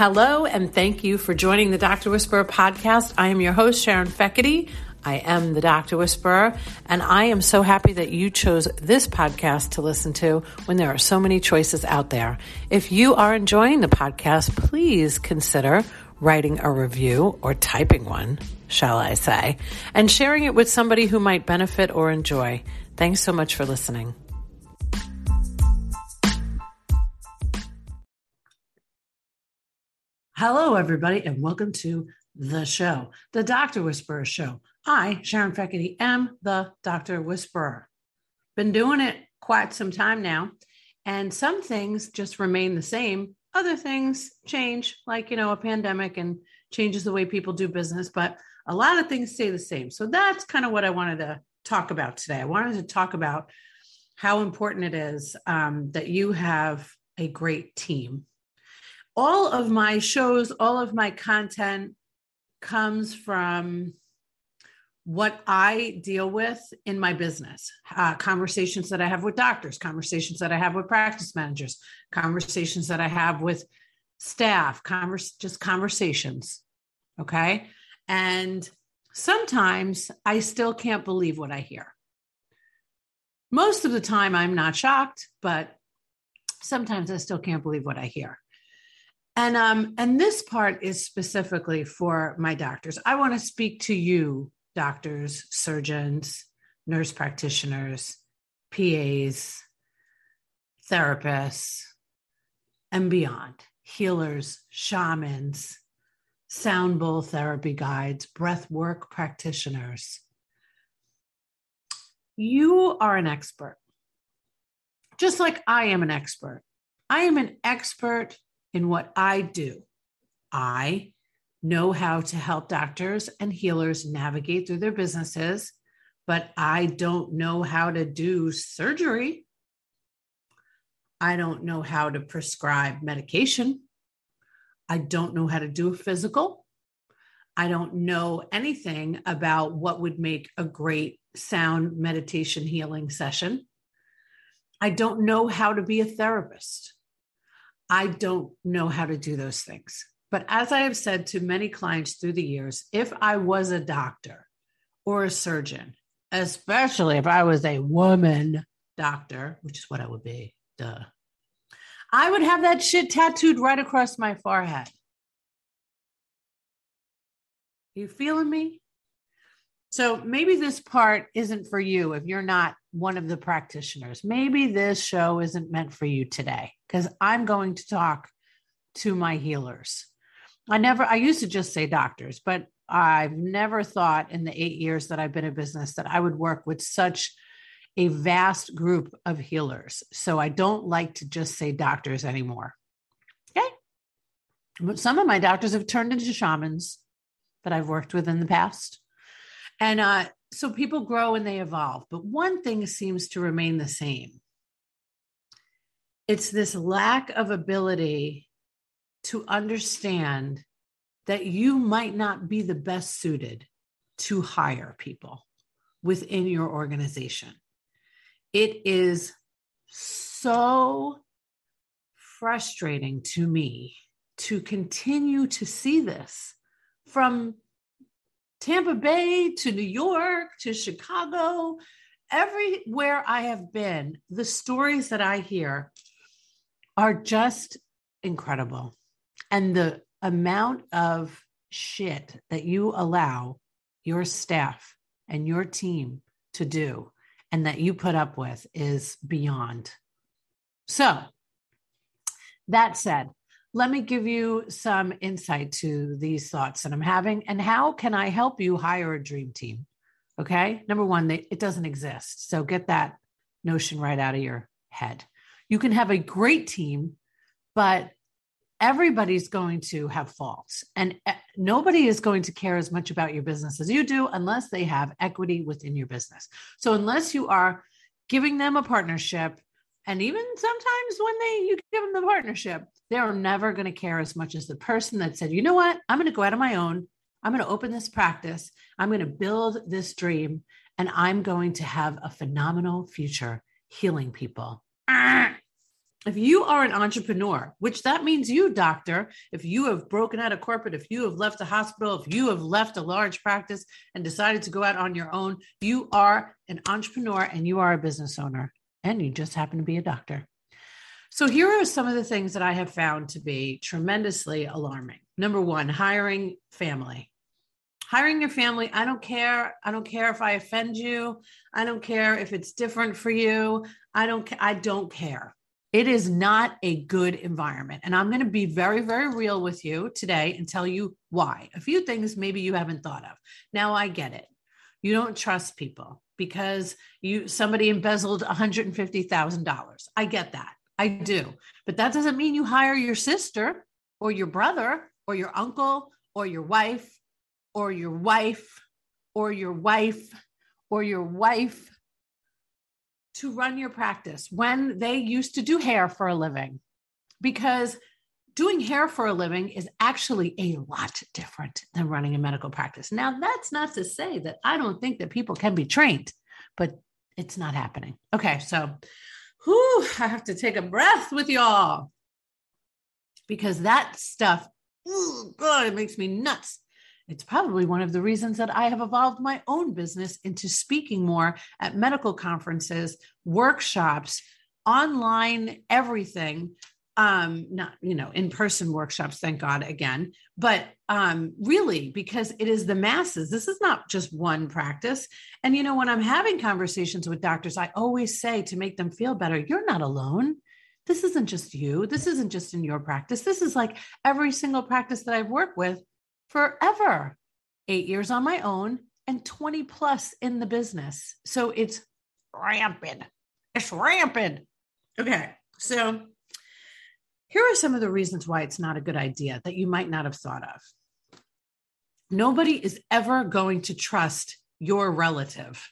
Hello, and thank you for joining the Dr. Whisperer podcast. I am your host, Sharon Fekete. I am the Dr. Whisperer, and I am so happy that you chose this podcast to listen to when there are so many choices out there. If you are enjoying the podcast, please consider writing a review or typing one, shall I say, and sharing it with somebody who might benefit or enjoy. Thanks so much for listening. Hello, everybody, and welcome to the show, the Dr. Whisperer Show. I, Sharon Fekete, am the Dr. Whisperer. Been doing it quite some time now, and some things just remain the same. Other things change, like, you know, a pandemic and changes the way people do business, but a lot of things stay the same. So that's kind of what I wanted to talk about today. I wanted to talk about how important it is um, that you have a great team. All of my shows, all of my content comes from what I deal with in my business, uh, conversations that I have with doctors, conversations that I have with practice managers, conversations that I have with staff, converse, just conversations. Okay. And sometimes I still can't believe what I hear. Most of the time, I'm not shocked, but sometimes I still can't believe what I hear. And um, and this part is specifically for my doctors. I want to speak to you doctors, surgeons, nurse practitioners, PAs, therapists, and beyond, healers, shamans, sound bowl therapy guides, breath work practitioners. You are an expert, just like I am an expert. I am an expert in what I do. I know how to help doctors and healers navigate through their businesses, but I don't know how to do surgery. I don't know how to prescribe medication. I don't know how to do a physical. I don't know anything about what would make a great sound meditation healing session. I don't know how to be a therapist. I don't know how to do those things. But as I have said to many clients through the years, if I was a doctor or a surgeon, especially if I was a woman doctor, which is what I would be, duh, I would have that shit tattooed right across my forehead. You feeling me? So maybe this part isn't for you if you're not one of the practitioners. Maybe this show isn't meant for you today because I'm going to talk to my healers. I never, I used to just say doctors, but I've never thought in the eight years that I've been in business that I would work with such a vast group of healers. So I don't like to just say doctors anymore. Okay. But some of my doctors have turned into shamans that I've worked with in the past. And uh, so people grow and they evolve. But one thing seems to remain the same it's this lack of ability to understand that you might not be the best suited to hire people within your organization. It is so frustrating to me to continue to see this from Tampa Bay to New York to Chicago, everywhere I have been, the stories that I hear are just incredible and the amount of shit that you allow your staff and your team to do and that you put up with is beyond. So, that said, let me give you some insight to these thoughts that I'm having and how can I help you hire a dream team? Okay. Number one, they, it doesn't exist. So get that notion right out of your head. You can have a great team, but everybody's going to have faults and eh, nobody is going to care as much about your business as you do unless they have equity within your business. So unless you are giving them a partnership and even sometimes when they you give them the partnership, they're never going to care as much as the person that said, "You know what? I'm going to go out on my own. I'm going to open this practice. I'm going to build this dream and I'm going to have a phenomenal future healing people." if you are an entrepreneur, which that means you, doctor, if you have broken out of corporate, if you have left a hospital, if you have left a large practice and decided to go out on your own, you are an entrepreneur and you are a business owner, and you just happen to be a doctor. So, here are some of the things that I have found to be tremendously alarming. Number one, hiring family. Hiring your family, I don't care. I don't care if I offend you. I don't care if it's different for you. I don't I don't care it is not a good environment. And I'm going to be very, very real with you today and tell you why. A few things maybe you haven't thought of. Now I get it. You don't trust people because you somebody embezzled $150,000. I get that. I do. But that doesn't mean you hire your sister or your brother or your uncle or your wife or your wife or your wife or your wife to run your practice when they used to do hair for a living because doing hair for a living is actually a lot different than running a medical practice. Now, that's not to say that I don't think that people can be trained, but it's not happening. Okay, so whew, I have to take a breath with y'all because that stuff, oh God, it makes me nuts. It's probably one of the reasons that I have evolved my own business into speaking more at medical conferences, workshops, online, everything. Um, not, you know, in person workshops, thank God again, but um, really because it is the masses. This is not just one practice. And, you know, when I'm having conversations with doctors, I always say to make them feel better, you're not alone this isn't just you. This isn't just in your practice. This is like every single practice that I've worked with forever. Eight years on my own and 20 plus in the business. So it's rampant. It's rampant. Okay. So here are some of the reasons why it's not a good idea that you might not have thought of. Nobody is ever going to trust your relative.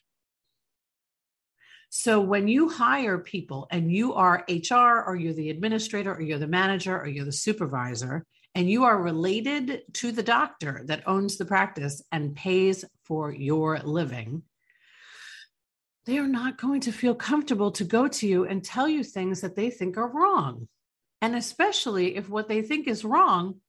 So when you hire people and you are HR or you're the administrator or you're the manager or you're the supervisor, and you are related to the doctor that owns the practice and pays for your living, they are not going to feel comfortable to go to you and tell you things that they think are wrong. And especially if what they think is wrong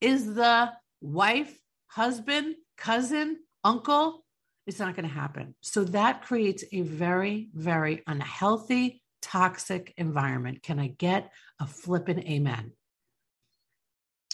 is the wife, husband, cousin, uncle, it's not going to happen. So that creates a very, very unhealthy, toxic environment. Can I get a flippin' amen?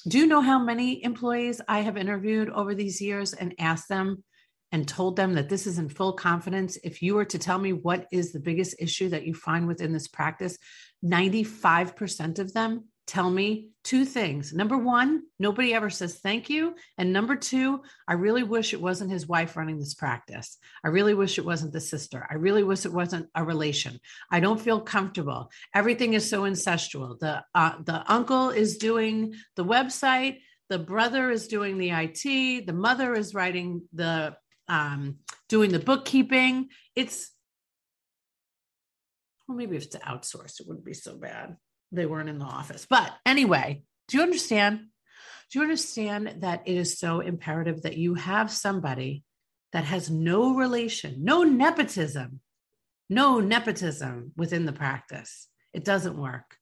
Do you know how many employees I have interviewed over these years and asked them and told them that this is in full confidence? If you were to tell me what is the biggest issue that you find within this practice, 95% of them tell me two things. Number one, nobody ever says thank you. And number two, I really wish it wasn't his wife running this practice. I really wish it wasn't the sister. I really wish it wasn't a relation. I don't feel comfortable. Everything is so incestual. The uh, the uncle is doing the website. The brother is doing the IT. The mother is writing the um, doing the bookkeeping. It's well, maybe if it's outsourced, it wouldn't be so bad they weren't in the office. But anyway, do you understand? Do you understand that it is so imperative that you have somebody that has no relation, no nepotism, no nepotism within the practice? It doesn't work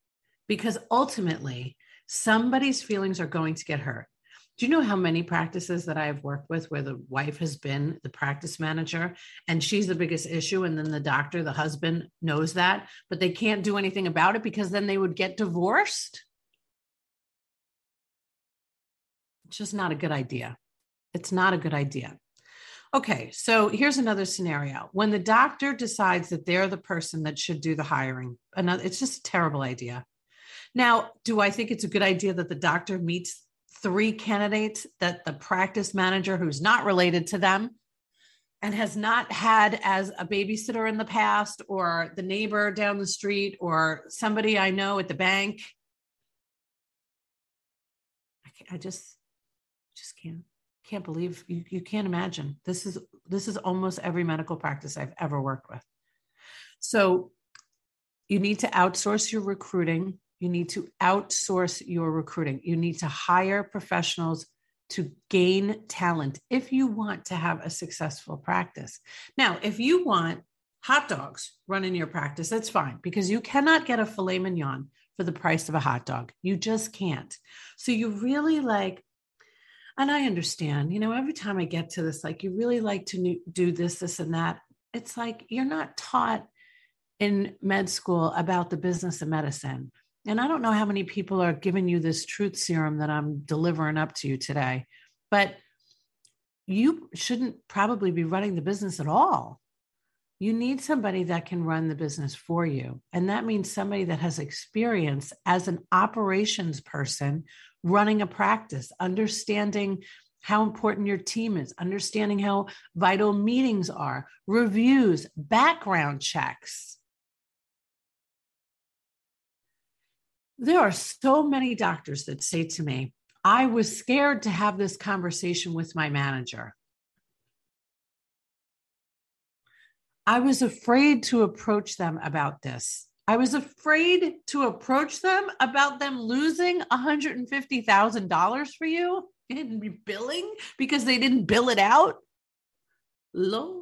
because ultimately somebody's feelings are going to get hurt. Do you know how many practices that I have worked with where the wife has been the practice manager and she's the biggest issue? And then the doctor, the husband knows that, but they can't do anything about it because then they would get divorced? It's just not a good idea. It's not a good idea. Okay, so here's another scenario. When the doctor decides that they're the person that should do the hiring, another it's just a terrible idea. Now, do I think it's a good idea that the doctor meets three candidates that the practice manager who's not related to them and has not had as a babysitter in the past or the neighbor down the street or somebody I know at the bank. I, I just just can't can't believe you, you can't imagine. This is this is almost every medical practice I've ever worked with. So you need to outsource your recruiting you need to outsource your recruiting. You need to hire professionals to gain talent if you want to have a successful practice. Now, if you want hot dogs running your practice, that's fine because you cannot get a filet mignon for the price of a hot dog. You just can't. So you really like, and I understand, you know, every time I get to this, like, you really like to do this, this, and that. It's like you're not taught in med school about the business of medicine. And I don't know how many people are giving you this truth serum that I'm delivering up to you today, but you shouldn't probably be running the business at all. You need somebody that can run the business for you. And that means somebody that has experience as an operations person running a practice, understanding how important your team is, understanding how vital meetings are, reviews, background checks. There are so many doctors that say to me, I was scared to have this conversation with my manager. I was afraid to approach them about this. I was afraid to approach them about them losing $150,000 for you in billing because they didn't bill it out. Lord.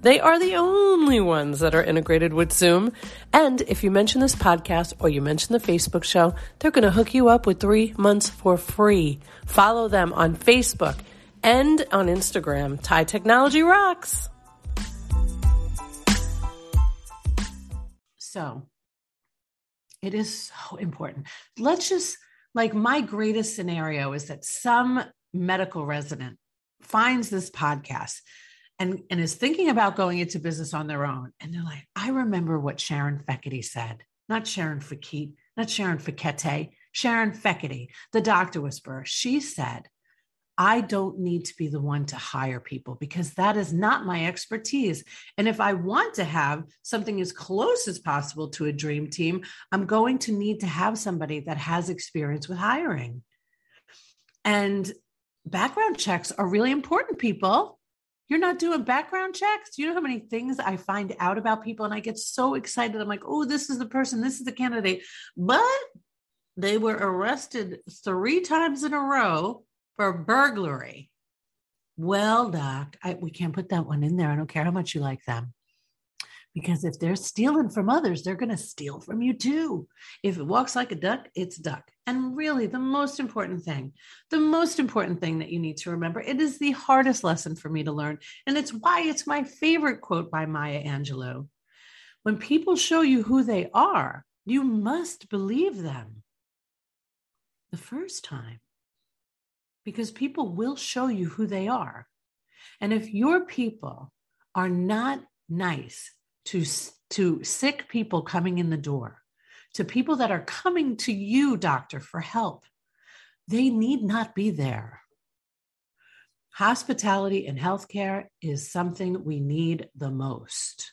They are the only ones that are integrated with Zoom. And if you mention this podcast or you mention the Facebook show, they're going to hook you up with three months for free. Follow them on Facebook and on Instagram. TIE Technology Rocks. So it is so important. Let's just like my greatest scenario is that some medical resident finds this podcast and, and is thinking about going into business on their own. And they're like, I remember what Sharon Fekete said, not Sharon Fakete, not Sharon Fakete, Sharon Feckety, the doctor whisperer. She said, I don't need to be the one to hire people because that is not my expertise. And if I want to have something as close as possible to a dream team, I'm going to need to have somebody that has experience with hiring. And background checks are really important, people. You're not doing background checks. You know how many things I find out about people and I get so excited. I'm like, oh, this is the person, this is the candidate. But they were arrested three times in a row for burglary. Well, Doc, I, we can't put that one in there. I don't care how much you like them. Because if they're stealing from others, they're going to steal from you too. If it walks like a duck, it's duck. And really, the most important thing, the most important thing that you need to remember, it is the hardest lesson for me to learn. And it's why it's my favorite quote by Maya Angelou. When people show you who they are, you must believe them the first time because people will show you who they are. And if your people are not nice to, to sick people coming in the door, to people that are coming to you, doctor, for help. They need not be there. Hospitality and healthcare is something we need the most.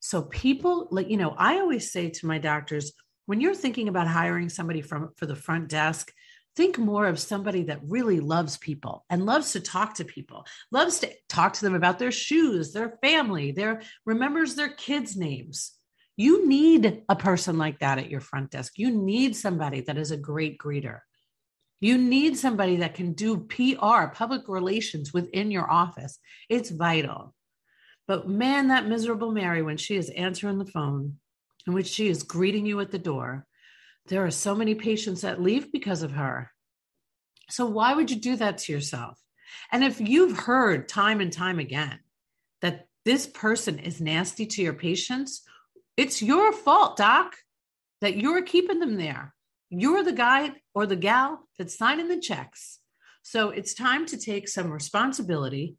So, people, like, you know, I always say to my doctors, when you're thinking about hiring somebody from for the front desk, think more of somebody that really loves people and loves to talk to people loves to talk to them about their shoes their family their remembers their kids names. You need a person like that at your front desk. You need somebody that is a great greeter. You need somebody that can do pr public relations within your office. It's vital. But man that miserable mary when she is answering the phone in which she is greeting you at the door there are so many patients that leave because of her. So, why would you do that to yourself? And if you've heard time and time again that this person is nasty to your patients, it's your fault, doc, that you're keeping them there. You're the guy or the gal that's signing the checks. So, it's time to take some responsibility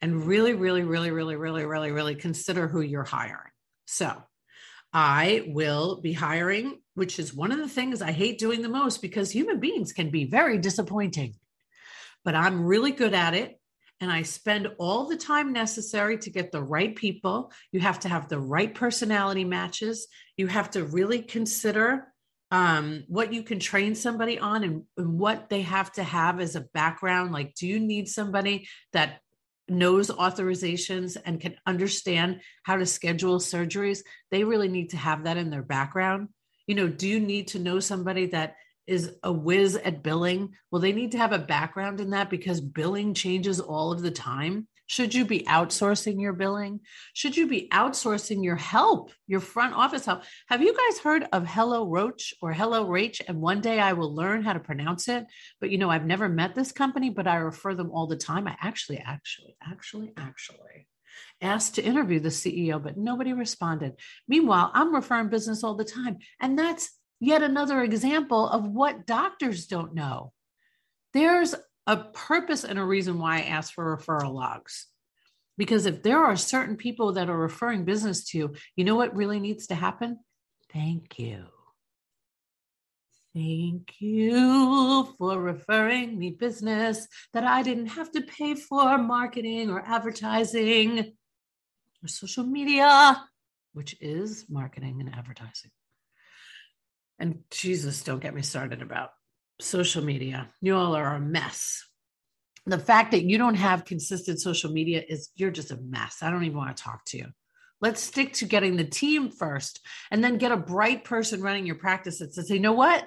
and really, really, really, really, really, really, really consider who you're hiring. So, I will be hiring, which is one of the things I hate doing the most because human beings can be very disappointing. But I'm really good at it. and I spend all the time necessary to get the right people. You have to have the right personality matches. You have to really consider um, what you can train somebody on and, and what they have to have as a background. Like, do you need somebody that knows authorizations and can understand how to schedule surgeries? They really need to have that in their background. You know, do you need to know somebody that is a whiz at billing? Well, they need to have a background in that because billing changes all of the time. Should you be outsourcing your billing? Should you be outsourcing your help, your front office help? Have you guys heard of Hello Roach or Hello Rach? And one day I will learn how to pronounce it. But you know, I've never met this company, but I refer them all the time. I actually, actually, actually, actually asked to interview the CEO, but nobody responded. Meanwhile, I'm referring business all the time. And that's yet another example of what doctors don't know. There's a purpose and a reason why I ask for referral logs. Because if there are certain people that are referring business to you, you know what really needs to happen? Thank you. Thank you for referring me business that I didn't have to pay for marketing or advertising or social media, which is marketing and advertising. And Jesus, don't get me started about social media. You all are a mess. The fact that you don't have consistent social media is you're just a mess. I don't even want to talk to you. Let's stick to getting the team first and then get a bright person running your practice that says, you know what?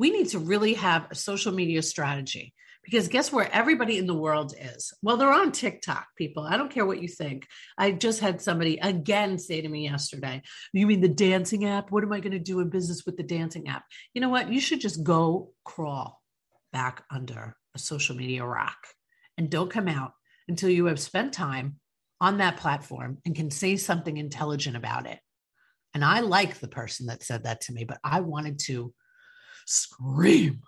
We need to really have a social media strategy because guess where everybody in the world is? Well, they're on TikTok, people. I don't care what you think. I just had somebody again say to me yesterday, You mean the dancing app? What am I going to do in business with the dancing app? You know what? You should just go crawl back under a social media rock and don't come out until you have spent time on that platform and can say something intelligent about it. And I like the person that said that to me, but I wanted to scream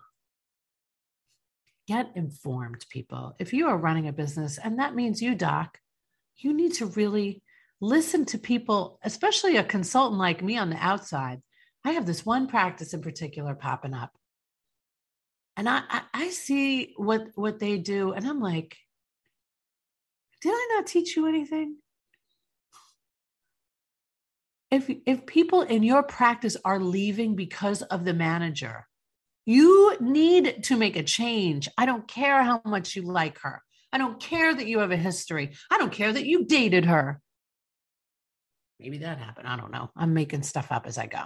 get informed, people. If you are running a business, and that means you, Doc, you need to really listen to people, especially a consultant like me on the outside. I have this one practice in particular popping up. And I, I, I see what what they do, and I'm like, did I not teach you anything? If if people in your practice are leaving because of the manager, you need to make a change. I don't care how much you like her. I don't care that you have a history. I don't care that you dated her. Maybe that happened. I don't know. I'm making stuff up as I go.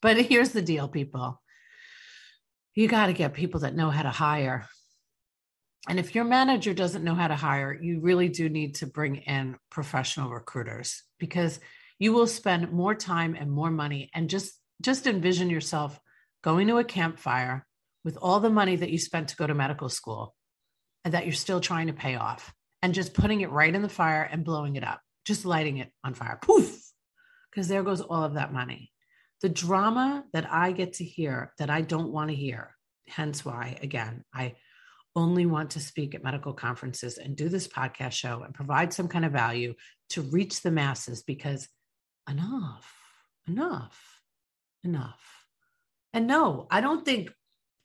But here's the deal, people. You got to get people that know how to hire. And if your manager doesn't know how to hire, you really do need to bring in professional recruiters because you will spend more time and more money and just just envision yourself going to a campfire with all the money that you spent to go to medical school and that you're still trying to pay off and just putting it right in the fire and blowing it up, just lighting it on fire. Poof! Because there goes all of that money. The drama that I get to hear that I don't want to hear, hence why, again, I only want to speak at medical conferences and do this podcast show and provide some kind of value to reach the masses because enough, enough, enough. And no, I don't think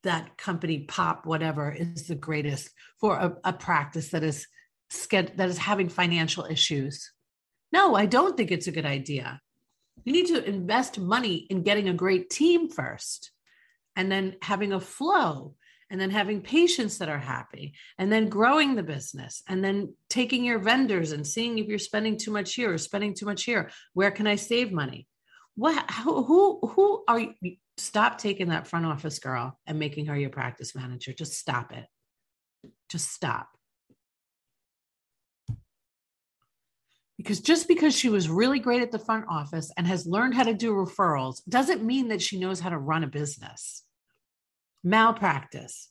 that company pop whatever is the greatest for a, a practice that is that is having financial issues. No, I don't think it's a good idea. You need to invest money in getting a great team first and then having a flow and then having patients that are happy and then growing the business and then taking your vendors and seeing if you're spending too much here or spending too much here where can i save money what who who, are you stop taking that front office girl and making her your practice manager. Just stop it. Just stop. Because just because she was really great at the front office and has learned how to do referrals doesn't mean that she knows how to run a business. Malpractice,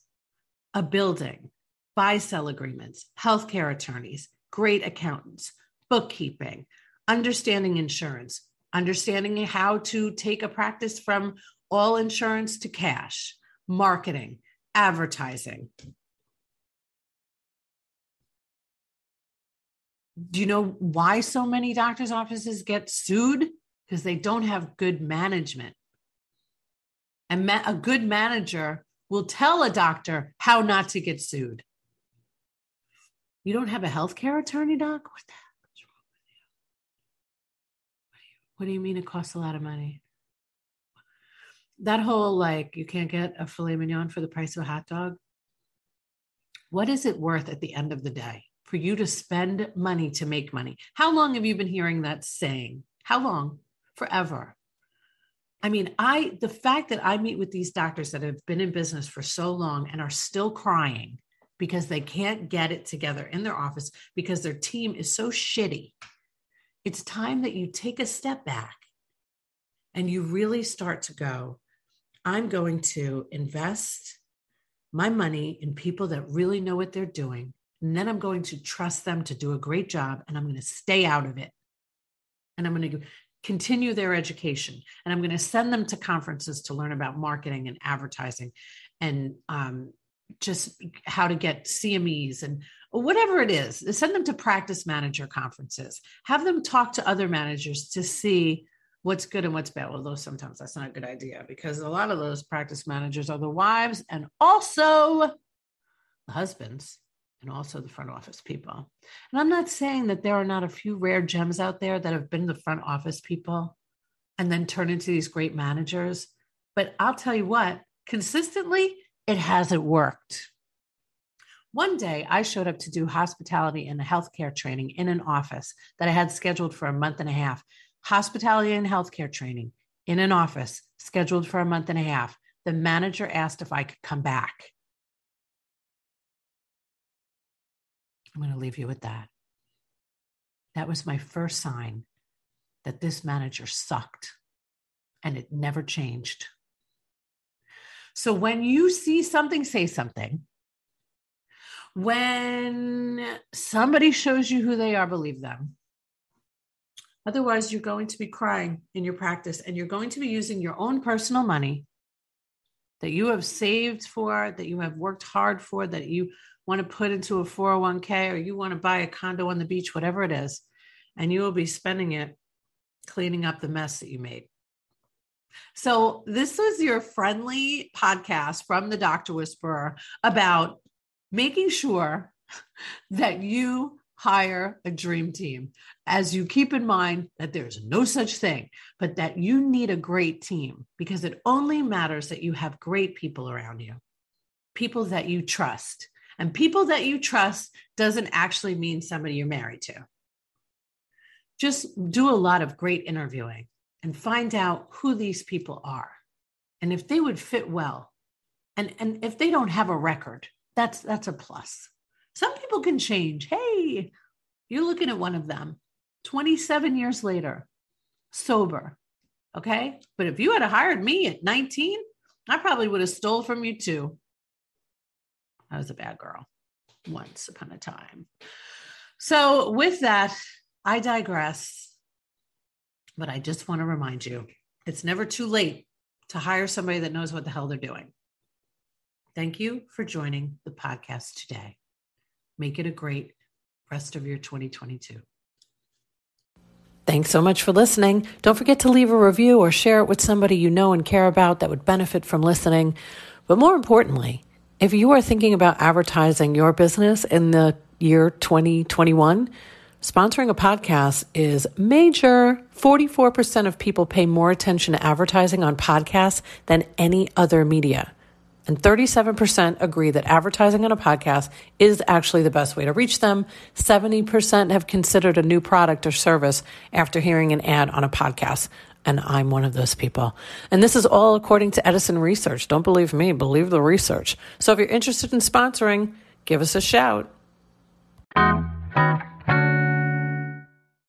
a building, buy sell agreements, healthcare attorneys, great accountants, bookkeeping, understanding insurance, understanding how to take a practice from all insurance to cash, marketing, advertising. Do you know why so many doctors' offices get sued? Because they don't have good management. And ma- a good manager will tell a doctor how not to get sued. You don't have a healthcare attorney, doc? What the heck is wrong with you? What do you mean it costs a lot of money? That whole like you can't get a filet mignon for the price of a hot dog. What is it worth at the end of the day for you to spend money to make money? How long have you been hearing that saying? How long? Forever. I mean, I the fact that I meet with these doctors that have been in business for so long and are still crying because they can't get it together in their office because their team is so shitty. It's time that you take a step back and you really start to go, I'm going to invest my money in people that really know what they're doing. And then I'm going to trust them to do a great job and I'm going to stay out of it. And I'm going to continue their education. And I'm going to send them to conferences to learn about marketing and advertising and um, just how to get CMEs and whatever it is. Send them to practice manager conferences. Have them talk to other managers to see what's good and what's bad. Although sometimes that's not a good idea because a lot of those practice managers are the wives and also the husbands and also the front office people. And I'm not saying that there are not a few rare gems out there that have been the front office people and then turn into these great managers. But I'll tell you what, consistently, it hasn't worked. One day, I showed up to do hospitality and healthcare training in an office that I had scheduled for a month and a half. Hospitality and healthcare training in an office scheduled for a month and a half. The manager asked if I could come back. I'm going to leave you with that. That was my first sign that this manager sucked and it never changed. So when you see something, say something. When somebody shows you who they are, believe them. Otherwise, you're going to be crying in your practice and you're going to be using your own personal money that you have saved for, that you have worked hard for, that you want to put into a 401k or you want to buy a condo on the beach, whatever it is. And you will be spending it cleaning up the mess that you made. So, this was your friendly podcast from the Doctor Whisperer about making sure that you hire a dream team as you keep in mind that there's no such thing, but that you need a great team because it only matters that you have great people around you, people that you trust. And people that you trust doesn't actually mean somebody you're married to. Just do a lot of great interviewing and find out who these people are and if they would fit well. And, and if they don't have a record, that's that's a plus. Some people can change. Hey, you're looking at one of them 27 years later, sober. Okay. But if you had hired me at 19, I probably would have stole from you too. I was a bad girl once upon a time. So, with that, I digress. But I just want to remind you it's never too late to hire somebody that knows what the hell they're doing. Thank you for joining the podcast today. Make it a great rest of your 2022. Thanks so much for listening. Don't forget to leave a review or share it with somebody you know and care about that would benefit from listening. But more importantly, if you are thinking about advertising your business in the year 2021, Sponsoring a podcast is major. 44% of people pay more attention to advertising on podcasts than any other media. And 37% agree that advertising on a podcast is actually the best way to reach them. 70% have considered a new product or service after hearing an ad on a podcast. And I'm one of those people. And this is all according to Edison Research. Don't believe me, believe the research. So if you're interested in sponsoring, give us a shout.